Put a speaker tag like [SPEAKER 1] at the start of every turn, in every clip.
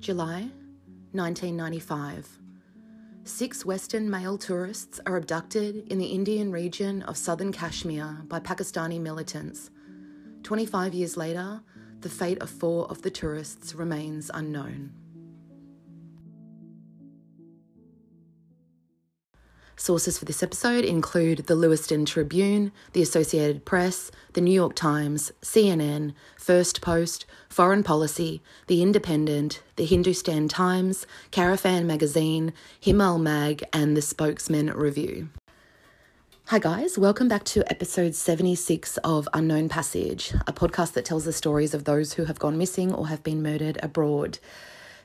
[SPEAKER 1] July 1995. Six Western male tourists are abducted in the Indian region of southern Kashmir by Pakistani militants. 25 years later, the fate of four of the tourists remains unknown. Sources for this episode include the Lewiston Tribune, the Associated Press, the New York Times, CNN, First Post, Foreign Policy, The Independent, the Hindustan Times, Caravan Magazine, Himal Mag, and the Spokesman Review. Hi, guys, welcome back to episode 76 of Unknown Passage, a podcast that tells the stories of those who have gone missing or have been murdered abroad.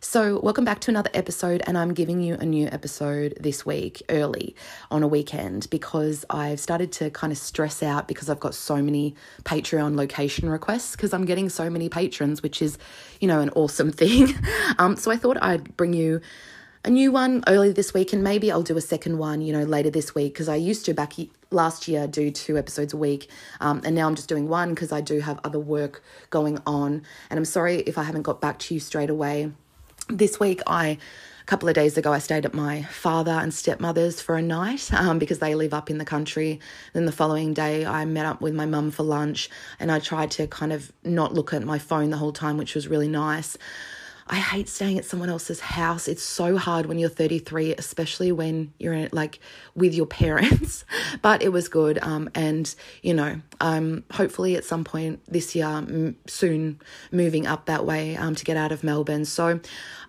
[SPEAKER 1] So, welcome back to another episode, and I'm giving you a new episode this week early on a weekend because I've started to kind of stress out because I've got so many Patreon location requests because I'm getting so many patrons, which is, you know, an awesome thing. um, so, I thought I'd bring you a new one early this week, and maybe I'll do a second one, you know, later this week because I used to back last year do two episodes a week, um, and now I'm just doing one because I do have other work going on. And I'm sorry if I haven't got back to you straight away this week I a couple of days ago I stayed at my father and stepmother's for a night um, because they live up in the country. Then the following day I met up with my mum for lunch and I tried to kind of not look at my phone the whole time, which was really nice. I hate staying at someone else's house. It's so hard when you're 33, especially when you're in, like with your parents. but it was good. Um, and you know, um, hopefully at some point this year, m- soon moving up that way um, to get out of Melbourne. So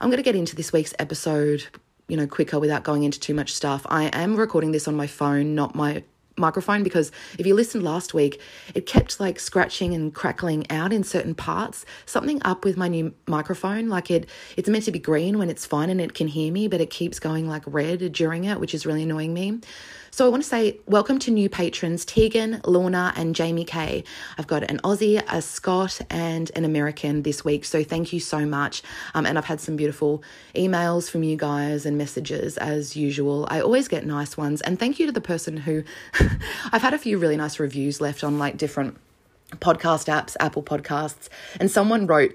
[SPEAKER 1] I'm going to get into this week's episode you know quicker without going into too much stuff. I am recording this on my phone, not my microphone because if you listened last week, it kept like scratching and crackling out in certain parts. Something up with my new microphone, like it it's meant to be green when it's fine and it can hear me, but it keeps going like red during it, which is really annoying me. So I want to say welcome to new patrons Tegan, Lorna, and Jamie K. I've got an Aussie, a Scot, and an American this week. So thank you so much. Um, and I've had some beautiful emails from you guys and messages as usual. I always get nice ones. And thank you to the person who I've had a few really nice reviews left on like different podcast apps, Apple Podcasts, and someone wrote,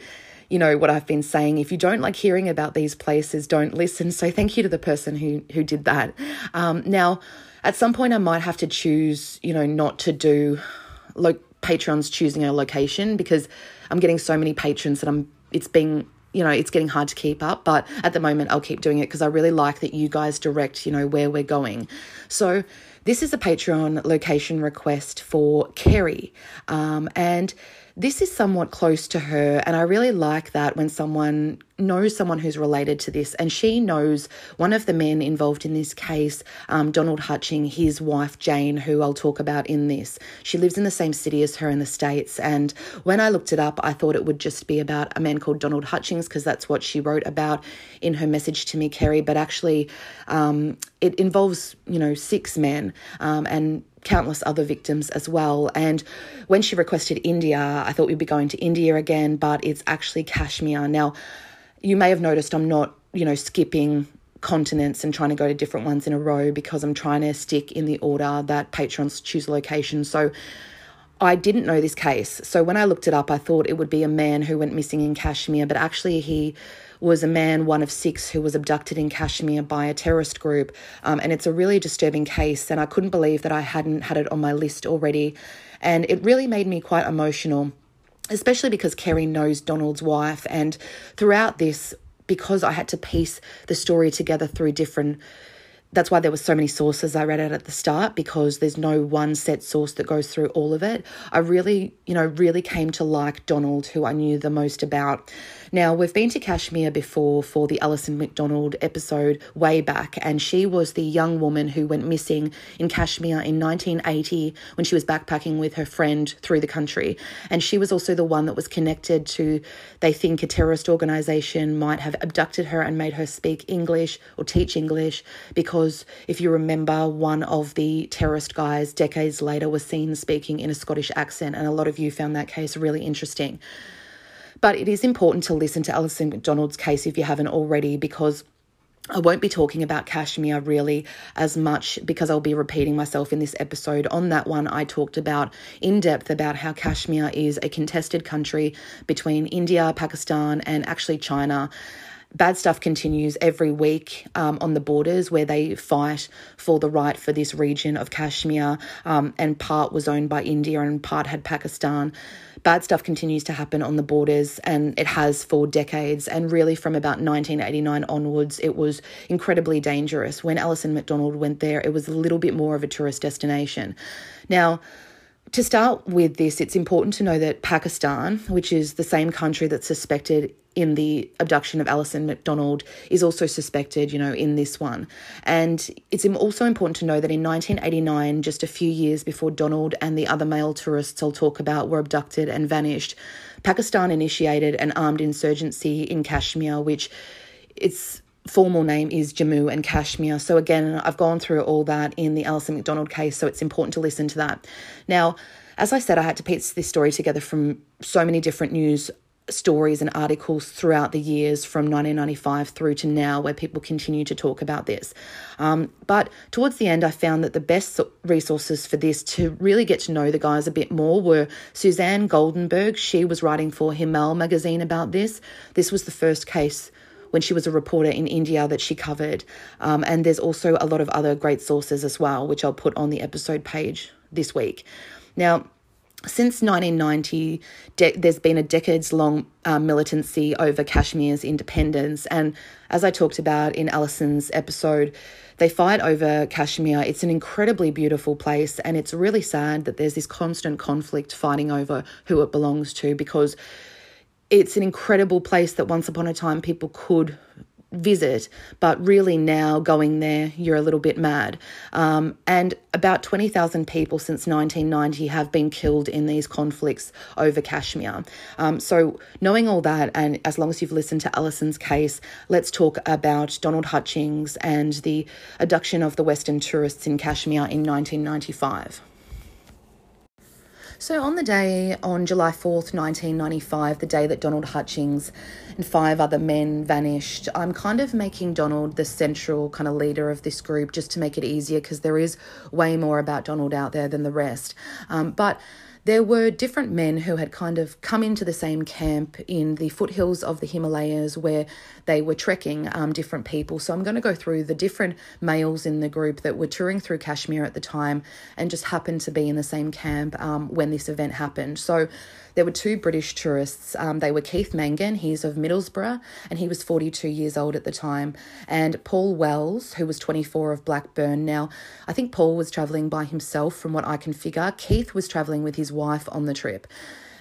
[SPEAKER 1] you know what I've been saying. If you don't like hearing about these places, don't listen. So thank you to the person who who did that. Um, now, at some point, I might have to choose, you know, not to do lo- patrons choosing a location because I'm getting so many patrons that I'm. It's being you know it's getting hard to keep up but at the moment i'll keep doing it because i really like that you guys direct you know where we're going so this is a patreon location request for kerry um, and this is somewhat close to her and i really like that when someone knows someone who's related to this, and she knows one of the men involved in this case, um, Donald Hutching, his wife Jane, who I'll talk about in this. She lives in the same city as her in the States, and when I looked it up, I thought it would just be about a man called Donald Hutchings because that's what she wrote about in her message to me, Kerry. But actually, um, it involves you know six men um, and countless other victims as well. And when she requested India, I thought we'd be going to India again, but it's actually Kashmir. Now, you may have noticed I'm not, you know, skipping continents and trying to go to different ones in a row because I'm trying to stick in the order that patrons choose location. So I didn't know this case. So when I looked it up, I thought it would be a man who went missing in Kashmir, but actually he was a man, one of six, who was abducted in Kashmir by a terrorist group. Um, and it's a really disturbing case, and I couldn't believe that I hadn't had it on my list already. And it really made me quite emotional especially because Kerry knows Donald's wife. And throughout this, because I had to piece the story together through different that's why there were so many sources I read out at the start because there's no one set source that goes through all of it. I really, you know, really came to like Donald, who I knew the most about. Now, we've been to Kashmir before for the Alison McDonald episode way back, and she was the young woman who went missing in Kashmir in 1980 when she was backpacking with her friend through the country. And she was also the one that was connected to, they think, a terrorist organization might have abducted her and made her speak English or teach English because if you remember, one of the terrorist guys decades later was seen speaking in a Scottish accent, and a lot of you found that case really interesting. But it is important to listen to Alison McDonald's case if you haven't already, because I won't be talking about Kashmir really as much because I'll be repeating myself in this episode. On that one, I talked about in depth about how Kashmir is a contested country between India, Pakistan, and actually China. Bad stuff continues every week um, on the borders where they fight for the right for this region of Kashmir, um, and part was owned by India and part had Pakistan. Bad stuff continues to happen on the borders, and it has for decades. And really, from about 1989 onwards, it was incredibly dangerous. When Alison McDonald went there, it was a little bit more of a tourist destination. Now, to start with this, it's important to know that Pakistan, which is the same country that's suspected in the abduction of Alison McDonald is also suspected, you know, in this one. And it's also important to know that in 1989, just a few years before Donald and the other male tourists I'll talk about were abducted and vanished, Pakistan initiated an armed insurgency in Kashmir, which its formal name is Jammu and Kashmir. So again, I've gone through all that in the Alison McDonald case, so it's important to listen to that. Now, as I said, I had to piece this story together from so many different news stories and articles throughout the years from 1995 through to now where people continue to talk about this. Um, but towards the end, I found that the best resources for this to really get to know the guys a bit more were Suzanne Goldenberg. She was writing for Himal magazine about this. This was the first case when she was a reporter in India that she covered. Um, and there's also a lot of other great sources as well, which I'll put on the episode page this week. Now, since 1990, de- there's been a decades long uh, militancy over Kashmir's independence. And as I talked about in Alison's episode, they fight over Kashmir. It's an incredibly beautiful place, and it's really sad that there's this constant conflict fighting over who it belongs to because it's an incredible place that once upon a time people could visit, but really now going there, you're a little bit mad. Um, and about 20,000 people since 1990 have been killed in these conflicts over Kashmir. Um, so, knowing all that, and as long as you've listened to Alison's case, let's talk about Donald Hutchings and the abduction of the Western tourists in Kashmir in 1995. So, on the day on July 4th, 1995, the day that Donald Hutchings and five other men vanished, I'm kind of making Donald the central kind of leader of this group just to make it easier because there is way more about Donald out there than the rest. Um, but there were different men who had kind of come into the same camp in the foothills of the Himalayas where they were trekking um, different people. So I'm going to go through the different males in the group that were touring through Kashmir at the time and just happened to be in the same camp um, when this event happened. So there were two British tourists. Um, they were Keith Mangan, he's of Middlesbrough, and he was 42 years old at the time, and Paul Wells, who was 24 of Blackburn. Now, I think Paul was travelling by himself, from what I can figure. Keith was travelling with his wife on the trip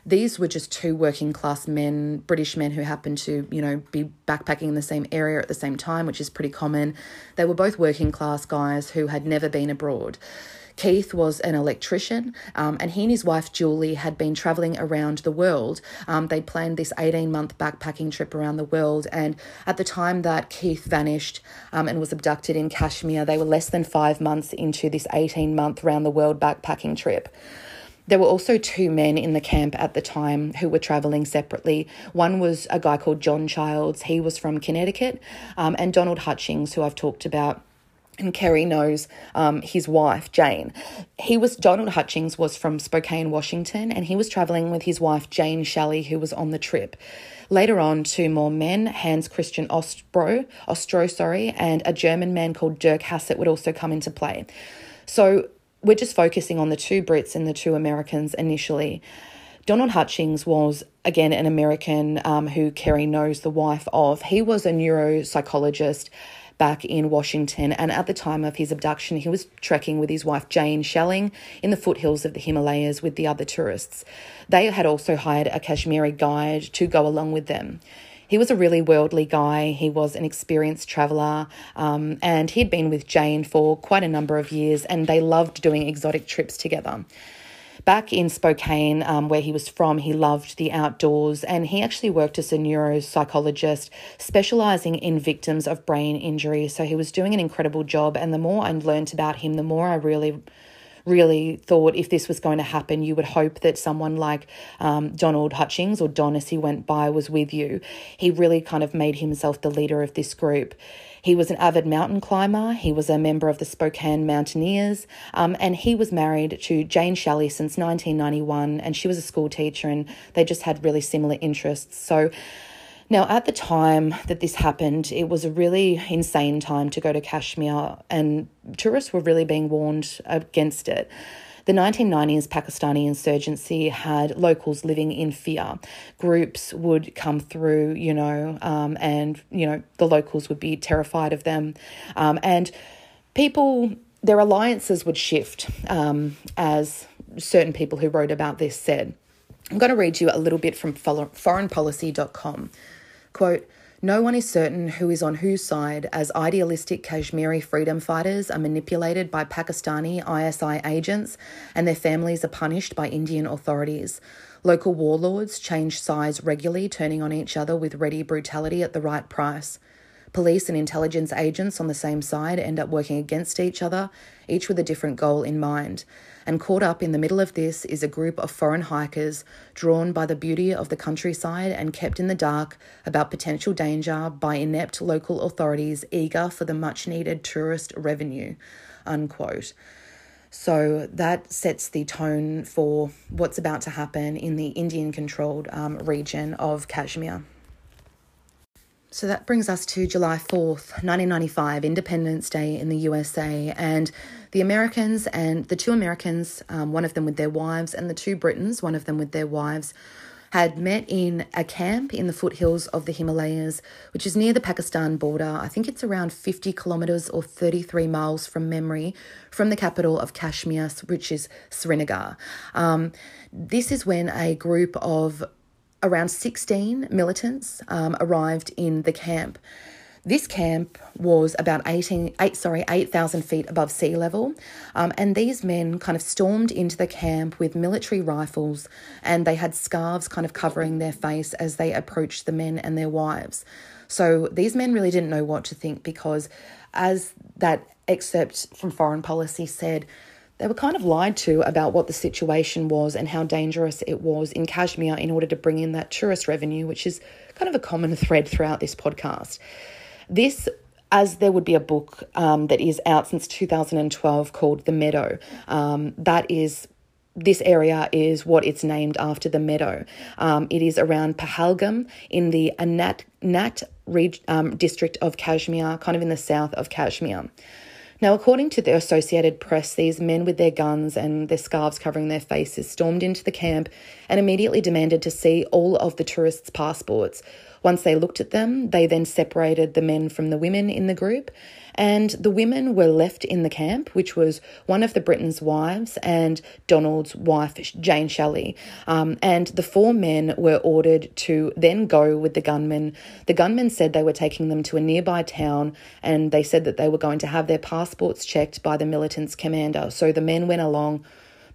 [SPEAKER 1] these were just two working class men, British men who happened to, you know, be backpacking in the same area at the same time, which is pretty common. They were both working class guys who had never been abroad. Keith was an electrician, um, and he and his wife Julie had been traveling around the world. Um, they planned this 18 month backpacking trip around the world, and at the time that Keith vanished um, and was abducted in Kashmir, they were less than five months into this 18 month round the world backpacking trip. There were also two men in the camp at the time who were travelling separately. One was a guy called John Childs, he was from Connecticut, um, and Donald Hutchings, who I've talked about and Kerry knows um, his wife Jane. He was Donald Hutchings was from Spokane, Washington, and he was traveling with his wife Jane Schelly, who was on the trip. Later on, two more men, Hans Christian Ostro, Ostro, sorry, and a German man called Dirk Hasert would also come into play. So we're just focusing on the two Brits and the two Americans initially. Donald Hutchings was, again, an American um, who Kerry knows the wife of. He was a neuropsychologist back in Washington. And at the time of his abduction, he was trekking with his wife Jane Shelling in the foothills of the Himalayas with the other tourists. They had also hired a Kashmiri guide to go along with them. He was a really worldly guy. He was an experienced traveler, um, and he'd been with Jane for quite a number of years, and they loved doing exotic trips together. Back in Spokane, um, where he was from, he loved the outdoors and he actually worked as a neuropsychologist specializing in victims of brain injury. So he was doing an incredible job. And the more I learned about him, the more I really really thought if this was going to happen, you would hope that someone like um, Donald Hutchings or Don as he went by was with you. He really kind of made himself the leader of this group. He was an avid mountain climber. He was a member of the Spokane Mountaineers, um, and he was married to Jane Schelly since 1991, and she was a school teacher, and they just had really similar interests. So Now, at the time that this happened, it was a really insane time to go to Kashmir, and tourists were really being warned against it. The 1990s Pakistani insurgency had locals living in fear. Groups would come through, you know, um, and, you know, the locals would be terrified of them. Um, and people, their alliances would shift, um, as certain people who wrote about this said. I'm going to read you a little bit from foreignpolicy.com. Quote, no one is certain who is on whose side as idealistic Kashmiri freedom fighters are manipulated by Pakistani ISI agents and their families are punished by Indian authorities. Local warlords change sides regularly, turning on each other with ready brutality at the right price. Police and intelligence agents on the same side end up working against each other, each with a different goal in mind. And caught up in the middle of this is a group of foreign hikers drawn by the beauty of the countryside and kept in the dark about potential danger by inept local authorities eager for the much needed tourist revenue. Unquote. So that sets the tone for what's about to happen in the Indian controlled um, region of Kashmir. So that brings us to July 4th, 1995, Independence Day in the USA. And the Americans and the two Americans, um, one of them with their wives, and the two Britons, one of them with their wives, had met in a camp in the foothills of the Himalayas, which is near the Pakistan border. I think it's around 50 kilometres or 33 miles from memory from the capital of Kashmir, which is Srinagar. Um, this is when a group of around 16 militants um, arrived in the camp. This camp was about 18, eight, sorry, 8,000 feet above sea level. Um, and these men kind of stormed into the camp with military rifles and they had scarves kind of covering their face as they approached the men and their wives. So these men really didn't know what to think because, as that excerpt from Foreign Policy said, they were kind of lied to about what the situation was and how dangerous it was in Kashmir in order to bring in that tourist revenue, which is kind of a common thread throughout this podcast. This as there would be a book um, that is out since 2012 called The Meadow. Um, that is this area is what it's named after the meadow. Um, it is around Pahalgam in the Anat, Nat reg, um, district of Kashmir, kind of in the south of Kashmir. Now, according to the Associated Press, these men with their guns and their scarves covering their faces stormed into the camp and immediately demanded to see all of the tourists' passports. Once they looked at them, they then separated the men from the women in the group and the women were left in the camp, which was one of the Britons' wives and Donald's wife, Jane Schelly. Um, and the four men were ordered to then go with the gunmen. The gunmen said they were taking them to a nearby town and they said that they were going to have their passports checked by the militants' commander. So the men went along,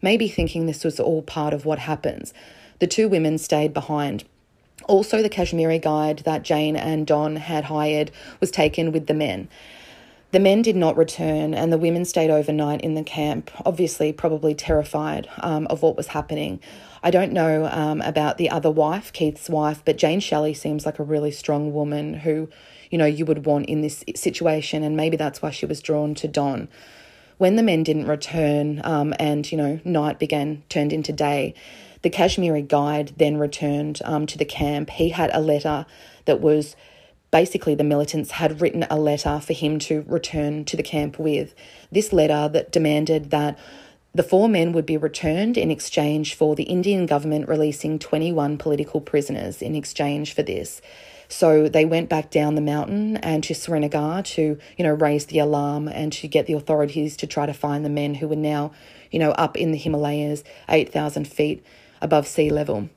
[SPEAKER 1] maybe thinking this was all part of what happens. The two women stayed behind. Also, the Kashmiri guide that Jane and Don had hired was taken with the men. The men did not return, and the women stayed overnight in the camp, obviously, probably terrified um, of what was happening. I don't know um, about the other wife, Keith's wife, but Jane Schelly seems like a really strong woman who, you know, you would want in this situation, and maybe that's why she was drawn to Don. When the men didn't return um, and, you know, night began, turned into day, the Kashmiri guide then returned um, to the camp. He had a letter that was basically the militants had written a letter for him to return to the camp with. This letter that demanded that the four men would be returned in exchange for the Indian government releasing 21 political prisoners in exchange for this. So they went back down the mountain and to Srinagar to, you know, raise the alarm and to get the authorities to try to find the men who were now, you know, up in the Himalayas, 8,000 feet above sea level.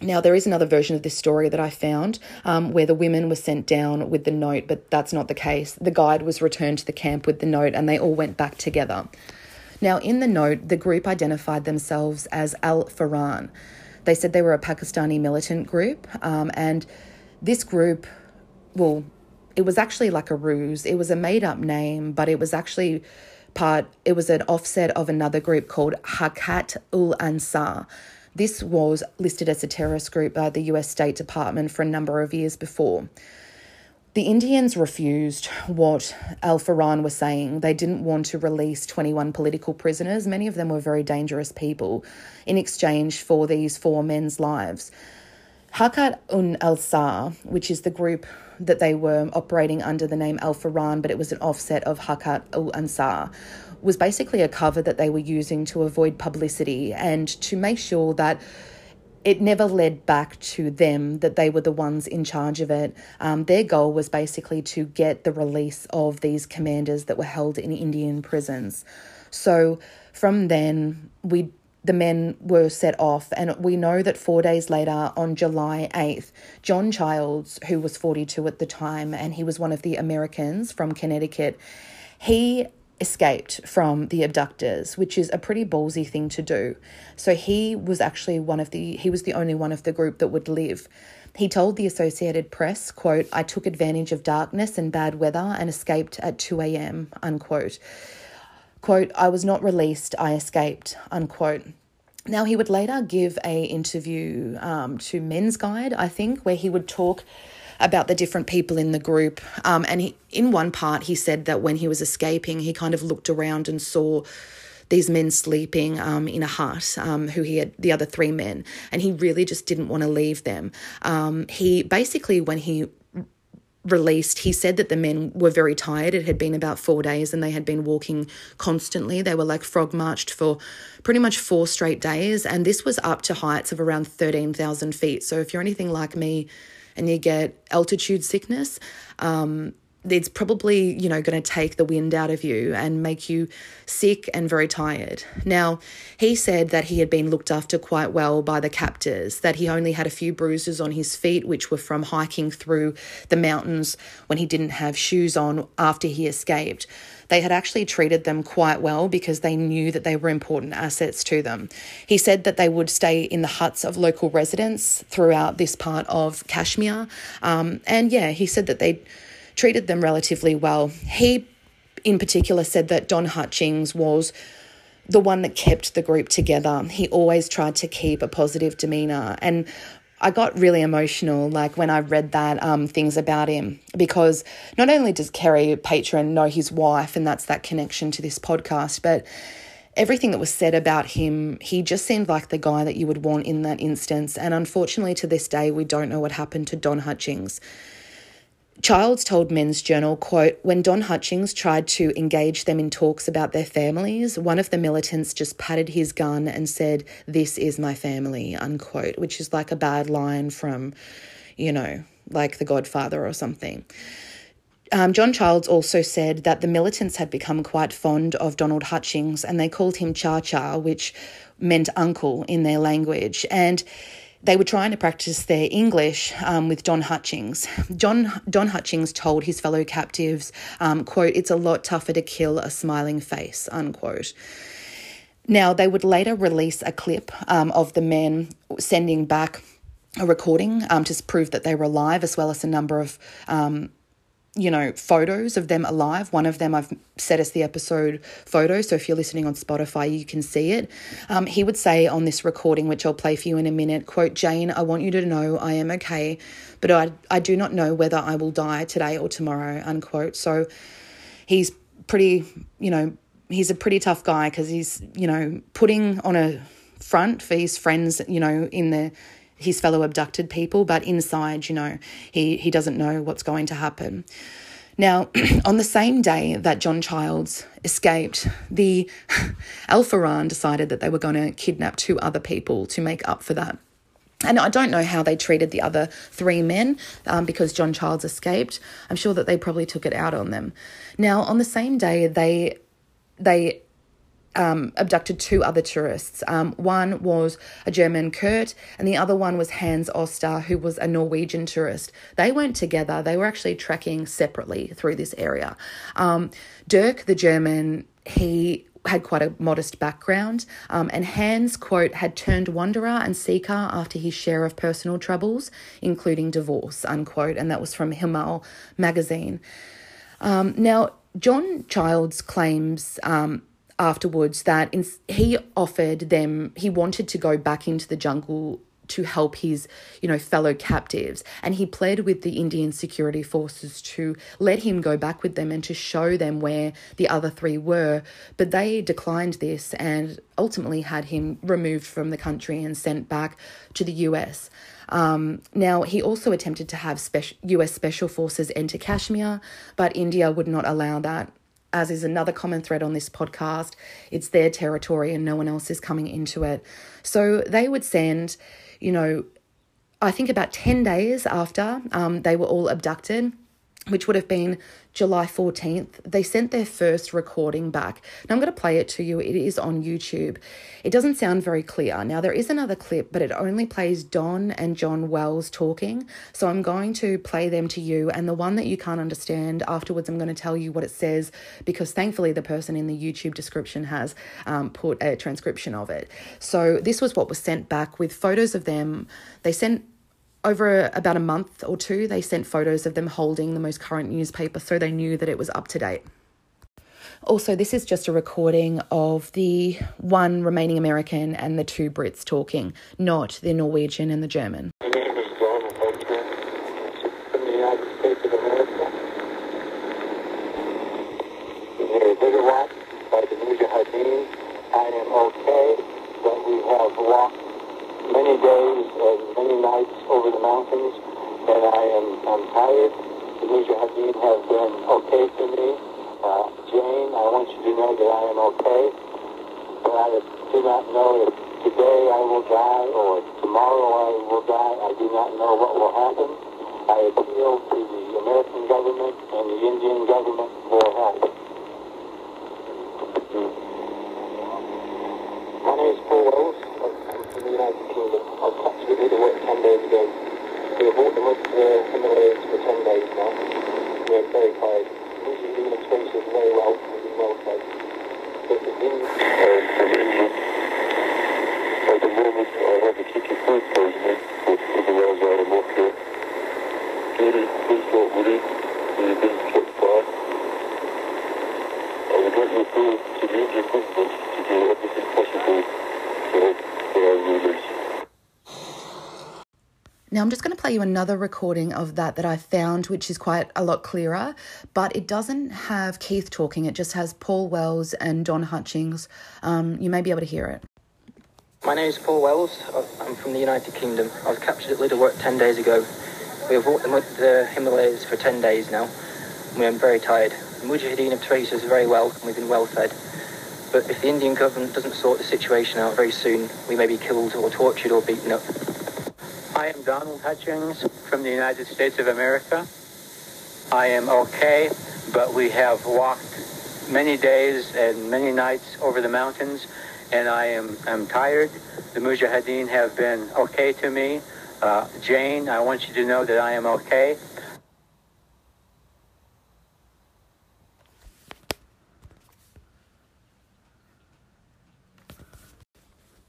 [SPEAKER 1] Now, there is another version of this story that I found um, where the women were sent down with the note, but that's not the case. The guide was returned to the camp with the note and they all went back together. Now, in the note, the group identified themselves as Al Faran. They said they were a Pakistani militant group, um, and this group, well, it was actually like a ruse. It was a made up name, but it was actually part, it was an offset of another group called Harkat ul Ansar this was listed as a terrorist group by the US State Department for a number of years before. The Indians refused what Al Faran was saying. They didn't want to release 21 political prisoners. Many of them were very dangerous people in exchange for these four men's lives. Harkat un Ansar, which is the group that they were operating under the name Al Faran, but it was an offset of Harkat ul Ansar, was basically a cover that they were using to avoid publicity and to make sure that it never led back to them that they were the ones in charge of it. Um, their goal was basically to get the release of these commanders that were held in Indian prisons. So from then, we the men were set off, and we know that four days later, on July 8th, John Childs, who was 42 at the time, and he was one of the Americans from Connecticut, he escaped from the abductors, which is a pretty ballsy thing to do. So he was actually one of the he was the only one of the group that would live. He told the Associated Press, quote, I took advantage of darkness and bad weather and escaped at 2 a.m., unquote. Quote, I was not released, I escaped, unquote. Now, he would later give a interview um, to Men's Guide, I think, where he would talk about the different people in the group. Um, and he, in one part, he said that when he was escaping, he kind of looked around and saw these men sleeping um, in a hut, um, who he had the other three men, and he really just didn't want to leave them. Um, he basically, when he released, he said that the men were very tired. It had been about four days and they had been walking constantly. They were like frog marched for pretty much four straight days. And this was up to heights of around 13,000 feet. So if you're anything like me and you get altitude sickness, um, it's probably, you know, going to take the wind out of you and make you sick and very tired. Now, he said that he had been looked after quite well by the captors, that he only had a few bruises on his feet, which were from hiking through the mountains when he didn't have shoes on after he escaped. They had actually treated them quite well because they knew that they were important assets to them. He said that they would stay in the huts of local residents throughout this part of Kashmir. Um, and yeah, he said that they treated them relatively well. He, in particular, said that Don Hutchings was the one that kept the group together. He always tried to keep a positive demeanor. And I got really emotional, like when I read that um, things about him, because not only does Kerry Patron know his wife, and that's that connection to this podcast, but everything that was said about him, he just seemed like the guy that you would want in that instance. And unfortunately, to this day, we don't know what happened to Don Hutchings. Childs told Men's Journal, quote, when Don Hutchings tried to engage them in talks about their families, one of the militants just patted his gun and said, this is my family, unquote, which is like a bad line from, you know, like The Godfather or something. Um, John Childs also said that the militants had become quite fond of Donald Hutchings and they called him Cha Cha, which meant uncle in their language. And they were trying to practice their English um, with Don Hutchings. John Don Hutchings told his fellow captives, um, "quote It's a lot tougher to kill a smiling face." Unquote. Now they would later release a clip um, of the men sending back a recording um, to prove that they were alive, as well as a number of um, you know, photos of them alive. One of them I've set as the episode photo. So if you're listening on Spotify, you can see it. Um, he would say on this recording, which I'll play for you in a minute, quote, Jane, I want you to know I am okay, but I, I do not know whether I will die today or tomorrow, unquote. So he's pretty, you know, he's a pretty tough guy because he's, you know, putting on a front for his friends, you know, in the his fellow abducted people, but inside, you know, he, he doesn't know what's going to happen. Now, on the same day that John Childs escaped, the Al Faran decided that they were going to kidnap two other people to make up for that. And I don't know how they treated the other three men um, because John Childs escaped. I'm sure that they probably took it out on them. Now, on the same day, they they um, abducted two other tourists. Um, one was a German Kurt, and the other one was Hans Oster, who was a Norwegian tourist. They weren't together, they were actually trekking separately through this area. Um, Dirk, the German, he had quite a modest background, um, and Hans, quote, had turned wanderer and seeker after his share of personal troubles, including divorce, unquote, and that was from Himal magazine. Um, now, John Childs claims um, afterwards that in, he offered them, he wanted to go back into the jungle to help his, you know, fellow captives. And he pled with the Indian security forces to let him go back with them and to show them where the other three were. But they declined this and ultimately had him removed from the country and sent back to the US. Um, now, he also attempted to have special, US special forces enter Kashmir, but India would not allow that. As is another common thread on this podcast, it's their territory and no one else is coming into it. So they would send, you know, I think about 10 days after um, they were all abducted, which would have been July 14th, they sent their first recording back. Now I'm going to play it to you. It is on YouTube. It doesn't sound very clear. Now there is another clip, but it only plays Don and John Wells talking. So I'm going to play them to you. And the one that you can't understand, afterwards, I'm going to tell you what it says because thankfully the person in the YouTube description has um, put a transcription of it. So this was what was sent back with photos of them. They sent over about a month or two, they sent photos of them holding the most current newspaper so they knew that it was up to date. Also, this is just a recording of the one remaining American and the two Brits talking, not the Norwegian and the German.
[SPEAKER 2] My name is Donald Hudson from the United States of America. Near Biggerwatt by the Mujahideen. I am okay, but we have walked many days and many nights over the mountains, and I am I'm tired. The Mujahideen have been okay to me. Uh, Jane, I want you to know that I am okay, but I do not know if today I will die or tomorrow I will die. I do not know what will happen. I appeal to the American government and the Indian government for help. My name is Paul Wells. The United Kingdom. I was captured with to work 10 days ago. We have walked the of the Himalayas for 10 days now. We are very tired. Usually the administration is very well, we've been well fed. But the. Um, from England. At the moment, I have a tricky food poisoning, but otherwise I am okay. Judy, please don't worry. We've been kept back. I would like to appeal to the Indian government to do everything possible to help for our release.
[SPEAKER 1] Now, I'm just going to play you another recording of that that I found, which is quite a lot clearer, but it doesn't have Keith talking. It just has Paul Wells and Don Hutchings. Um, you may be able to hear it.
[SPEAKER 3] My name is Paul Wells. I'm from the United Kingdom. I was captured at Lidderwat 10 days ago. We have walked the, the Himalayas for 10 days now. We are very tired. The Mujahideen have treated us very well and we've been well fed. But if the Indian government doesn't sort the situation out very soon, we may be killed or tortured or beaten up.
[SPEAKER 4] I am Donald Hutchings from the United States of America. I am okay, but we have walked many days and many nights over the mountains, and I am I'm tired. The Mujahideen have been okay to me. Uh, Jane, I want you to know that I am okay.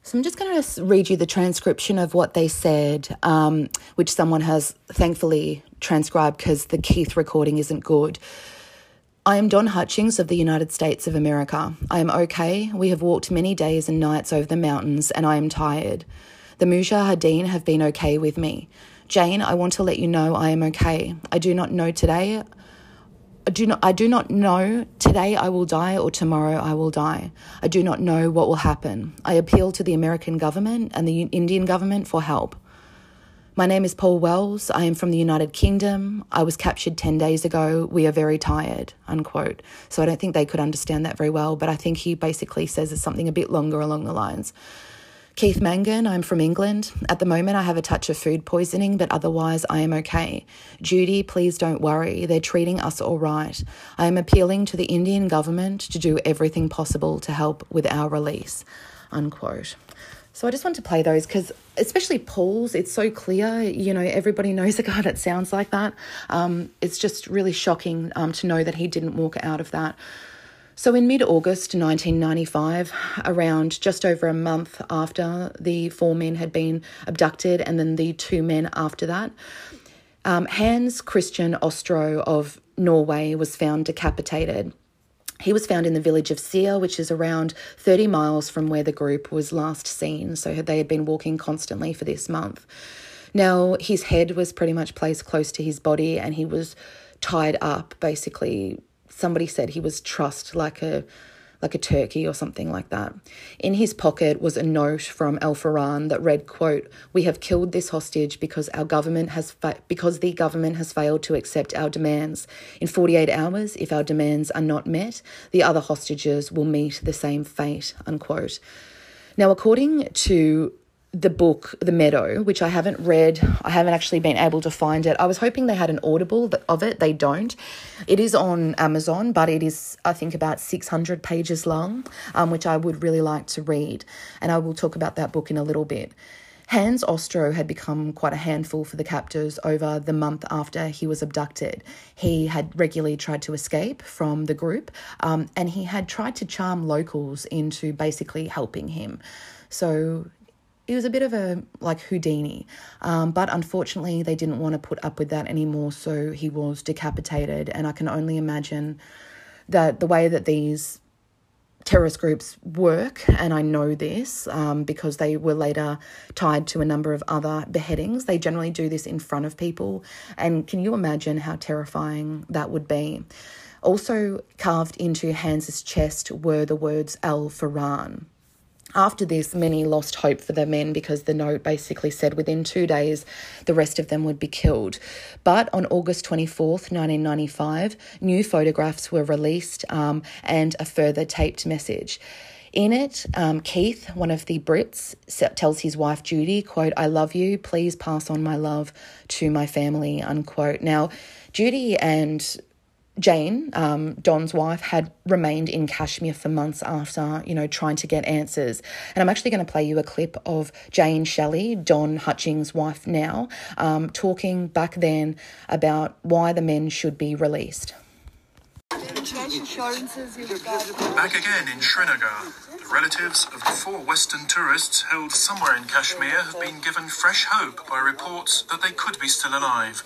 [SPEAKER 1] So I'm just going to read you the transcription of what they said, um, which someone has thankfully transcribed because the Keith recording isn't good. I am Don Hutchings of the United States of America. I am okay. We have walked many days and nights over the mountains, and I am tired. The Mujahideen have been okay with me. Jane, I want to let you know I am okay. I do not know today. I do not I do not know today I will die or tomorrow I will die. I do not know what will happen. I appeal to the American government and the Indian government for help. My name is Paul Wells. I am from the United Kingdom. I was captured 10 days ago. We are very tired, unquote. So I don't think they could understand that very well, but I think he basically says something a bit longer along the lines. Keith Mangan, I'm from England. At the moment, I have a touch of food poisoning, but otherwise, I am okay. Judy, please don't worry. They're treating us all right. I am appealing to the Indian government to do everything possible to help with our release. Unquote. So I just want to play those because, especially Paul's, it's so clear. You know, everybody knows a guy that sounds like that. Um, it's just really shocking um, to know that he didn't walk out of that. So, in mid August 1995, around just over a month after the four men had been abducted, and then the two men after that, um, Hans Christian Ostro of Norway was found decapitated. He was found in the village of Seer, which is around 30 miles from where the group was last seen. So they had been walking constantly for this month. Now, his head was pretty much placed close to his body and he was tied up. Basically, somebody said he was trussed like a like a turkey or something like that. In his pocket was a note from Al Faran that read, quote, "We have killed this hostage because our government has fa- because the government has failed to accept our demands. In 48 hours, if our demands are not met, the other hostages will meet the same fate." Unquote. Now, according to the book The Meadow, which I haven't read. I haven't actually been able to find it. I was hoping they had an audible of it. They don't. It is on Amazon, but it is, I think, about 600 pages long, um, which I would really like to read. And I will talk about that book in a little bit. Hans Ostro had become quite a handful for the captors over the month after he was abducted. He had regularly tried to escape from the group um, and he had tried to charm locals into basically helping him. So he was a bit of a like Houdini, um, but unfortunately they didn't want to put up with that anymore, so he was decapitated. And I can only imagine that the way that these terrorist groups work, and I know this um, because they were later tied to a number of other beheadings. They generally do this in front of people, and can you imagine how terrifying that would be? Also carved into Hans's chest were the words Al Faran. After this, many lost hope for the men because the note basically said within two days the rest of them would be killed. But on August 24th, 1995, new photographs were released um, and a further taped message. In it, um, Keith, one of the Brits, tells his wife Judy, quote, I love you, please pass on my love to my family, unquote. Now, Judy and Jane, um, Don's wife, had remained in Kashmir for months after, you know, trying to get answers. And I'm actually going to play you a clip of Jane Schelly, Don Hutchings' wife now, um, talking back then about why the men should be released.
[SPEAKER 5] Back again in Srinagar, the relatives of the four Western tourists held somewhere in Kashmir have been given fresh hope by reports that they could be still alive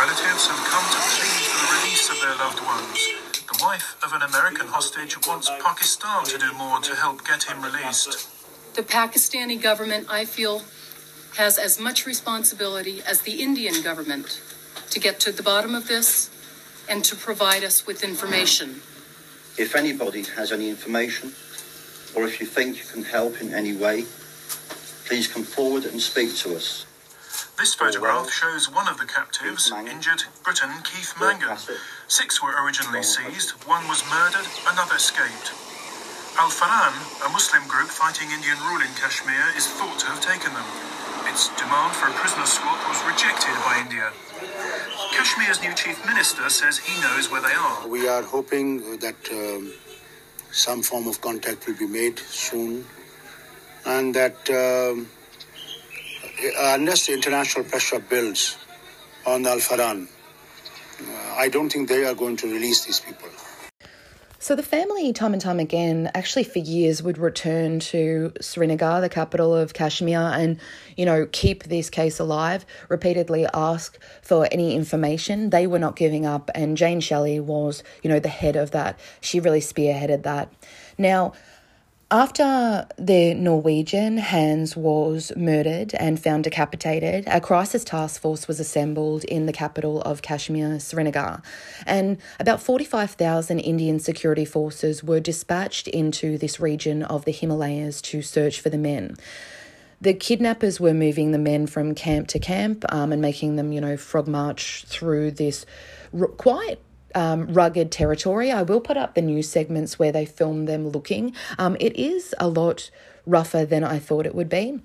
[SPEAKER 5] relatives have come to plead for the release of their loved ones. The wife of an American hostage wants Pakistan to do more to help get him released.
[SPEAKER 6] The Pakistani government, I feel, has as much responsibility as the Indian government to get to the bottom of this and to provide us with information.
[SPEAKER 7] If anybody has any information, or if you think you can help in any way, please come forward and speak to us.
[SPEAKER 5] This photograph shows one of the captives, injured Briton Keith Mangan. Six were originally seized, one was murdered, another escaped. Al Faran, a Muslim group fighting Indian rule in Kashmir, is thought to have taken them. Its demand for a prisoner swap was rejected by India. Kashmir's new chief minister says he knows where they are.
[SPEAKER 8] We are hoping that um, some form of contact will be made soon and that. Um, unless the international pressure builds on Al Faran, uh, I don't think they are going to release these people.
[SPEAKER 1] So the family, time and time again, actually for years would return to Srinagar, the capital of Kashmir, and you know keep this case alive. Repeatedly ask for any information. They were not giving up, and Jane Schelly was, you know, the head of that. She really spearheaded that. Now, after the Norwegian Hans was murdered and found decapitated, a crisis task force was assembled in the capital of Kashmir, Srinagar, and about 45,000 Indian security forces were dispatched into this region of the Himalayas to search for the men. The kidnappers were moving the men from camp to camp um, and making them, you know, frog march through this quite um, rugged territory. I will put up the news segments where they film them looking. Um, it is a lot rougher than I thought it would be.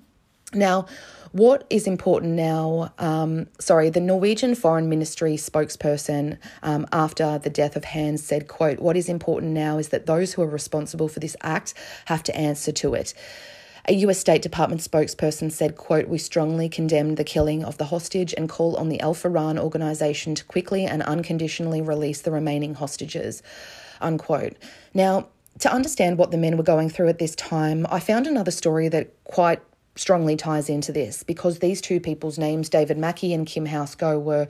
[SPEAKER 1] Now, what is important now? Um, sorry, the Norwegian Foreign Ministry spokesperson um, after the death of Hans said, "quote What is important now is that those who are responsible for this act have to answer to it." A US State Department spokesperson said, quote, We strongly condemn the killing of the hostage and call on the Al Faran organization to quickly and unconditionally release the remaining hostages, unquote. Now, to understand what the men were going through at this time, I found another story that quite strongly ties into this because these two people's names, David Mackie and Kim Housego, were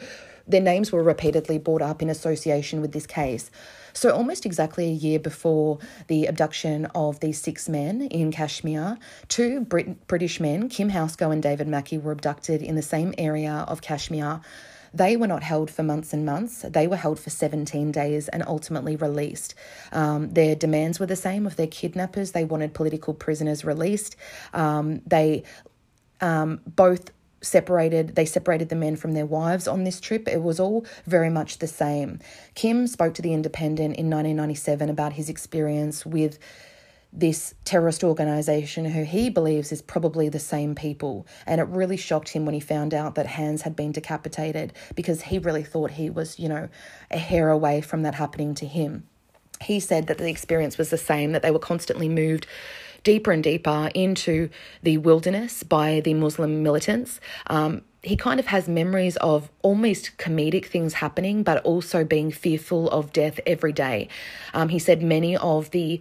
[SPEAKER 1] their names were repeatedly brought up in association with this case. So, almost exactly a year before the abduction of these six men in Kashmir, two Brit- British men, Kim Housego and David Mackie, were abducted in the same area of Kashmir. They were not held for months and months. They were held for 17 days and ultimately released. Um, their demands were the same of their kidnappers. They wanted political prisoners released. Um, they um, both separated they separated the men from their wives on this trip. It was all very much the same. Kim spoke to the independent in 1997 about his experience with this terrorist organization who he believes is probably the same people. And it really shocked him when he found out that Hans had been decapitated because he really thought he was you know a hair away from that happening to him. He said that the experience was the same that they were constantly moved deeper and deeper into the wilderness by the Muslim militants. Um, he kind of has memories of almost comedic things happening, but also being fearful of death every day. Um, he said many of the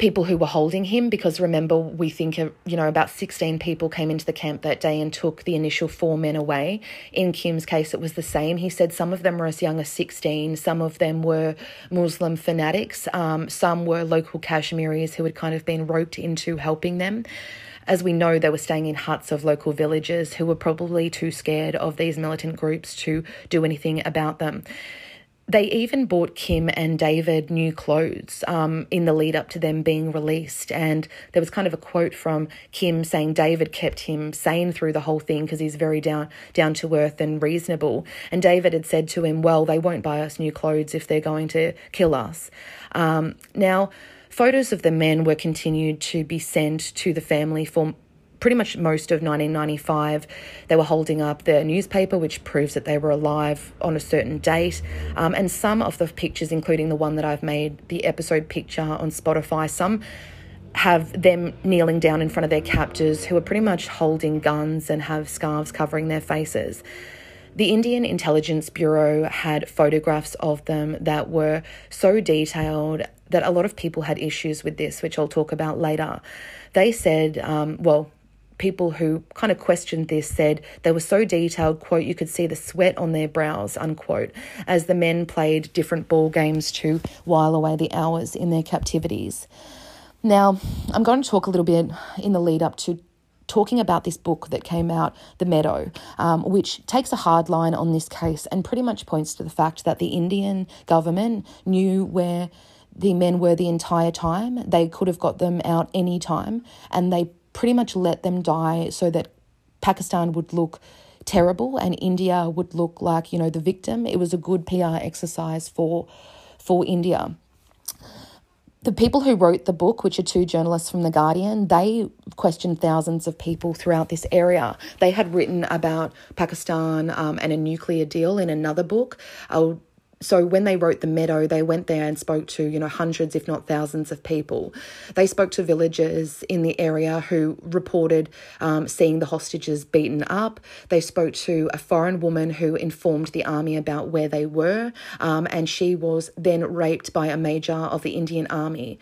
[SPEAKER 1] people who were holding him because remember we think you know about 16 people came into the camp that day and took the initial four men away. In kim's case it was the same. He said some of them were as young as 16 some of them were muslim fanatics um, some were local kashmiris who had kind of been roped into helping them. As we know, they were staying in huts of local villagers who were probably too scared of these militant groups to do anything about them. They even bought Kim and David new clothes um, in the lead up to them being released. And there was kind of a quote from Kim saying David kept him sane through the whole thing because he's very down, down to earth and reasonable. And David had said to him, Well, they won't buy us new clothes if they're going to kill us. Um, now, photos of the men were continued to be sent to the family for pretty much most of 1995, they were holding up their newspaper, which proves that they were alive on a certain date. Um, and some of the pictures, including the one that I've made, the episode picture on Spotify, some have them kneeling down in front of their captors who are pretty much holding guns and have scarves covering their faces. The Indian Intelligence Bureau had photographs of them that were so detailed that a lot of people had issues with this, which I'll talk about later. They said, um, well, people who kind of questioned this said they were so detailed, quote, you could see the sweat on their brows, unquote, as the men played different ball games to while away the hours in their captivities. Now, I'm going to talk a little bit in the lead up to talking about this book that came out, The Meadow, um, which takes a hard line on this case and pretty much points to the fact that the Indian government knew where the men were the entire time. They could have got them out any time, and they pretty much let them die so that Pakistan would look terrible and India would look like, you know, the victim. It was a good PR exercise for for India. The people who wrote the book, which are two journalists from The Guardian, they questioned thousands of people throughout this area. They had written about Pakistan um, and a nuclear deal in another book. I'll so when they wrote the meadow they went there and spoke to you know hundreds if not thousands of people. They spoke to villagers in the area who reported um, seeing the hostages beaten up. They spoke to a foreign woman who informed the army about where they were um, and she was then raped by a major of the indian army.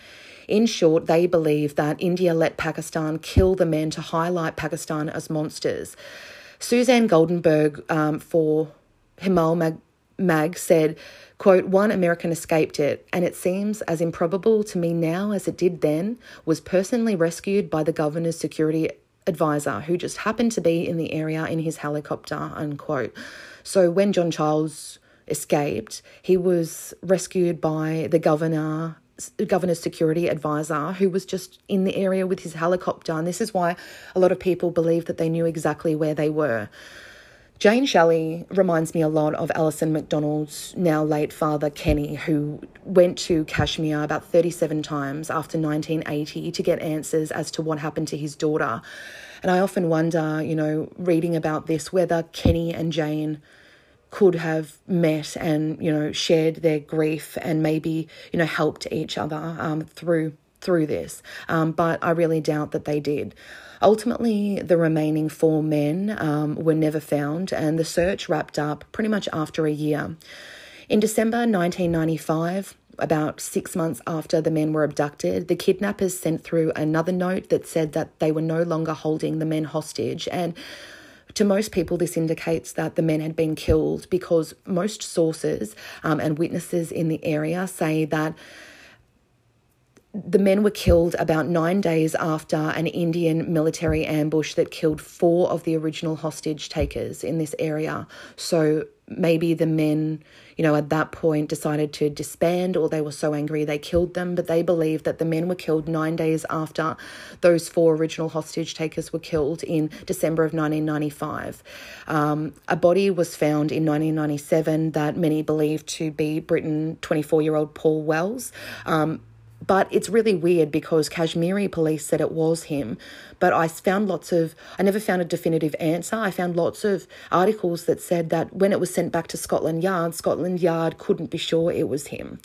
[SPEAKER 1] In short, they believe that India let Pakistan kill the men to highlight Pakistan as monsters. Suzanne Goldenberg um, for Himal Mag- Mag said, quote, one American escaped it, and it seems as improbable to me now as it did then, was personally rescued by the governor's security advisor who just happened to be in the area in his helicopter, unquote. So when John Childs escaped, he was rescued by the governor governor's security advisor who was just in the area with his helicopter and this is why a lot of people believe that they knew exactly where they were Jane Schelly reminds me a lot of Alison MacDonald's now late father, Kenny, who went to Kashmir about 37 times after 1980 to get answers as to what happened to his daughter. And I often wonder, you know, reading about this, whether Kenny and Jane could have met and, you know, shared their grief and maybe, you know, helped each other um, through through this. Um, but I really doubt that they did. Ultimately, the remaining four men um, were never found, and the search wrapped up pretty much after a year. In December 1995, about six months after the men were abducted, the kidnappers sent through another note that said that they were no longer holding the men hostage. And to most people, this indicates that the men had been killed because most sources um, and witnesses in the area say that the men were killed about nine days after an Indian military ambush that killed four of the original hostage takers in this area. So maybe the men, you know, at that point decided to disband or they were so angry they killed them. But they believe that the men were killed nine days after those four original hostage takers were killed in December of 1995. Um, a body was found in 1997 that many believe to be Britain 24 year old Paul Wells. Um, but it's really weird because Kashmiri police said it was him, but I found lots of, I never found a definitive answer. I found lots of articles that said that when it was sent back to Scotland Yard, Scotland Yard couldn't be sure it was him.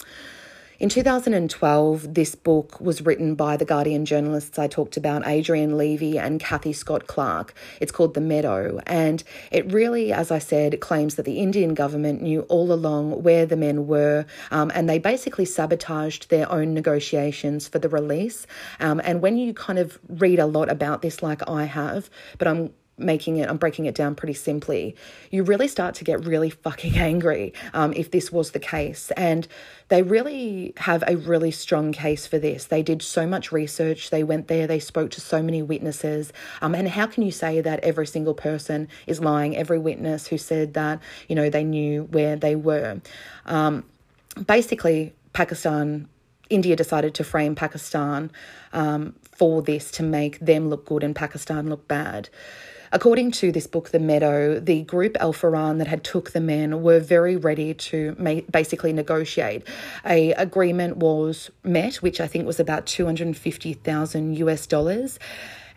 [SPEAKER 1] In 2012, this book was written by the Guardian journalists I talked about, Adrian Levy and Cathy Scott-Clark. It's called The Meadow, and it really, as I said, claims that the Indian government knew all along where the men were, um, and they basically sabotaged their own negotiations for the release. Um, and when you kind of read a lot about this, like I have, but I'm making it, I'm breaking it down pretty simply, you really start to get really fucking angry um, if this was the case. And they really have a really strong case for this. They did so much research, they went there, they spoke to so many witnesses. Um, and how can you say that every single person is lying? Every witness who said that, you know, they knew where they were. Um, basically, Pakistan India decided to frame Pakistan um, for this to make them look good and Pakistan look bad. According to this book, The Meadow, the group Al Faran that had took the men were very ready to make, basically negotiate. A agreement was met, which I think was about 250,000 US dollars.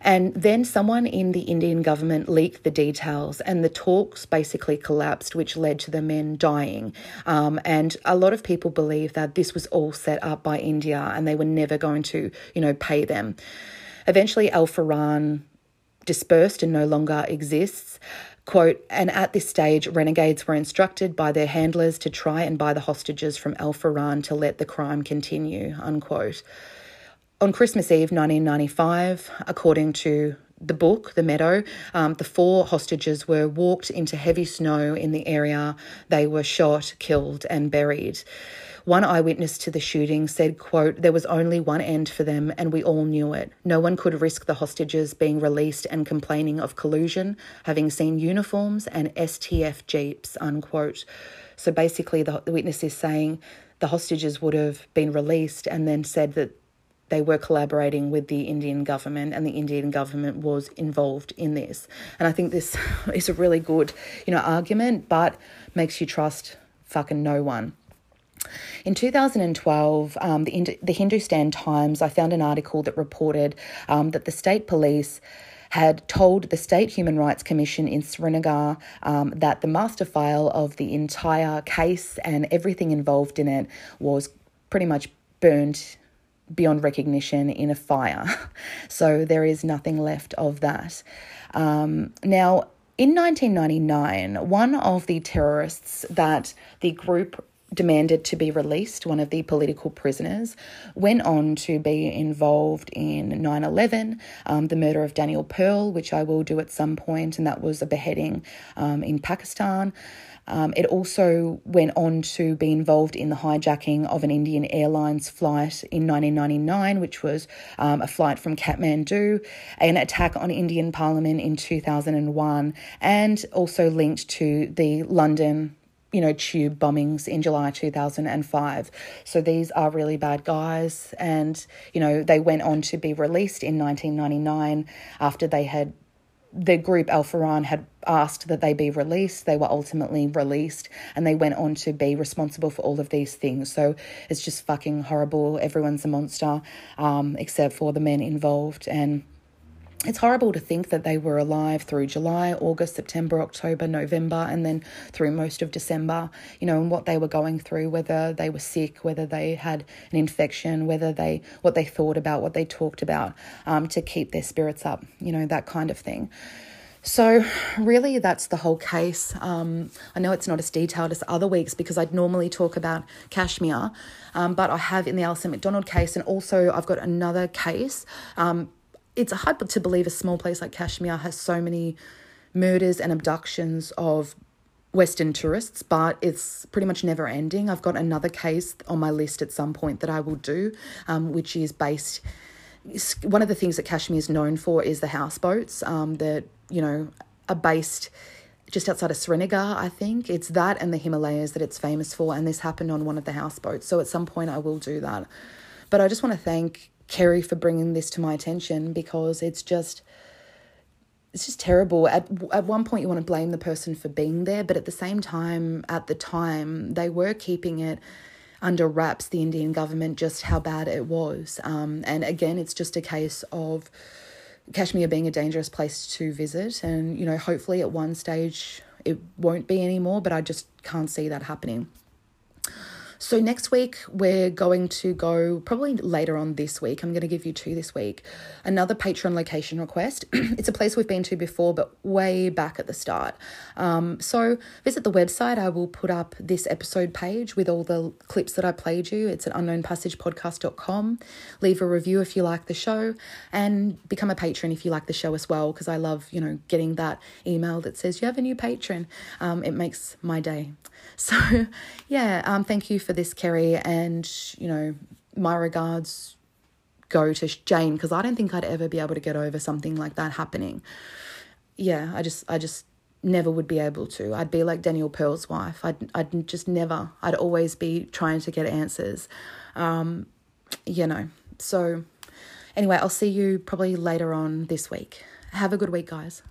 [SPEAKER 1] And then someone in the Indian government leaked the details, and the talks basically collapsed, which led to the men dying. Um, and a lot of people believe that this was all set up by India and they were never going to, you know, pay them. Eventually, Al Faran dispersed and no longer exists. Quote, and at this stage, renegades were instructed by their handlers to try and buy the hostages from Al Faran to let the crime continue, unquote. On Christmas Eve 1995, according to the book, The Meadow, um, the four hostages were walked into heavy snow in the area. They were shot, killed, and buried. One eyewitness to the shooting said, quote, there was only one end for them and we all knew it. No one could risk the hostages being released and complaining of collusion, having seen uniforms and STF jeeps, unquote. So basically the, the witness is saying the hostages would have been released and then said that they were collaborating with the Indian government and the Indian government was involved in this. And I think this is a really good, you know, argument, but makes you trust fucking no one. In 2012, um, the, the Hindustan Times, I found an article that reported um, that the state police had told the State Human Rights Commission in Srinagar um, that the master file of the entire case and everything involved in it was pretty much burned beyond recognition in a fire. so there is nothing left of that. Um, now, in 1999, one of the terrorists that the group demanded to be released, one of the political prisoners, went on to be involved in 9 11, um, the murder of Daniel Pearl, which I will do at some point, and that was a beheading um, in Pakistan. Um, it also went on to be involved in the hijacking of an Indian Airlines flight in 1999, which was um, a flight from Kathmandu, an attack on Indian Parliament in 2001, and also linked to the London you know, tube bombings in July 2005. So these are really bad guys. And, you know, they went on to be released in 1999 after they had, the group Al Faran had asked that they be released. They were ultimately released and they went on to be responsible for all of these things. So it's just fucking horrible. Everyone's a monster, um, except for the men involved. And, it's horrible to think that they were alive through July, August, September, October, November, and then through most of December, you know, and what they were going through, whether they were sick, whether they had an infection, whether they, what they thought about, what they talked about um, to keep their spirits up, you know, that kind of thing. So, really, that's the whole case. Um, I know it's not as detailed as other weeks because I'd normally talk about Kashmir, um, but I have in the Alison McDonald case, and also I've got another case. Um, it's hard to believe a small place like Kashmir has so many murders and abductions of Western tourists, but it's pretty much never ending. I've got another case on my list at some point that I will do, um, which is based. One of the things that Kashmir is known for is the houseboats um, that you know, are based just outside of Srinagar, I think. It's that and the Himalayas that it's famous for, and this happened on one of the houseboats. So at some point, I will do that. But I just want to thank Kerry for bringing this to my attention because it's just. It's just terrible. At at one point, you want to blame the person for being there, but at the same time, at the time, they were keeping it under wraps. The Indian government, just how bad it was. Um, and again, it's just a case of Kashmir being a dangerous place to visit. And, you know, hopefully at one stage it won't be anymore, but I just can't see that happening. So, next week, we're going to go probably later on this week. I'm going to give you two this week. Another Patreon location request. it's a place we've been to before, but way back at the start. Um, so, visit the website. I will put up this episode page with all the clips that I played you. It's at unknownpassagepodcast.com. Leave a review if you like the show and become a patron if you like the show as well, because I love, you know, getting that email that says you have a new patron. Um, it makes my day. So, yeah, um, thank you for this, Kerry, and you know, my regards go to Jane because I don't think I'd ever be able to get over something like that happening. Yeah, I just, I just never would be able to. I'd be like Daniel Pearl's wife. I'd, I'd just never. I'd always be trying to get answers. Um, you know. So, anyway, I'll see you probably later on this week. Have a good week, guys.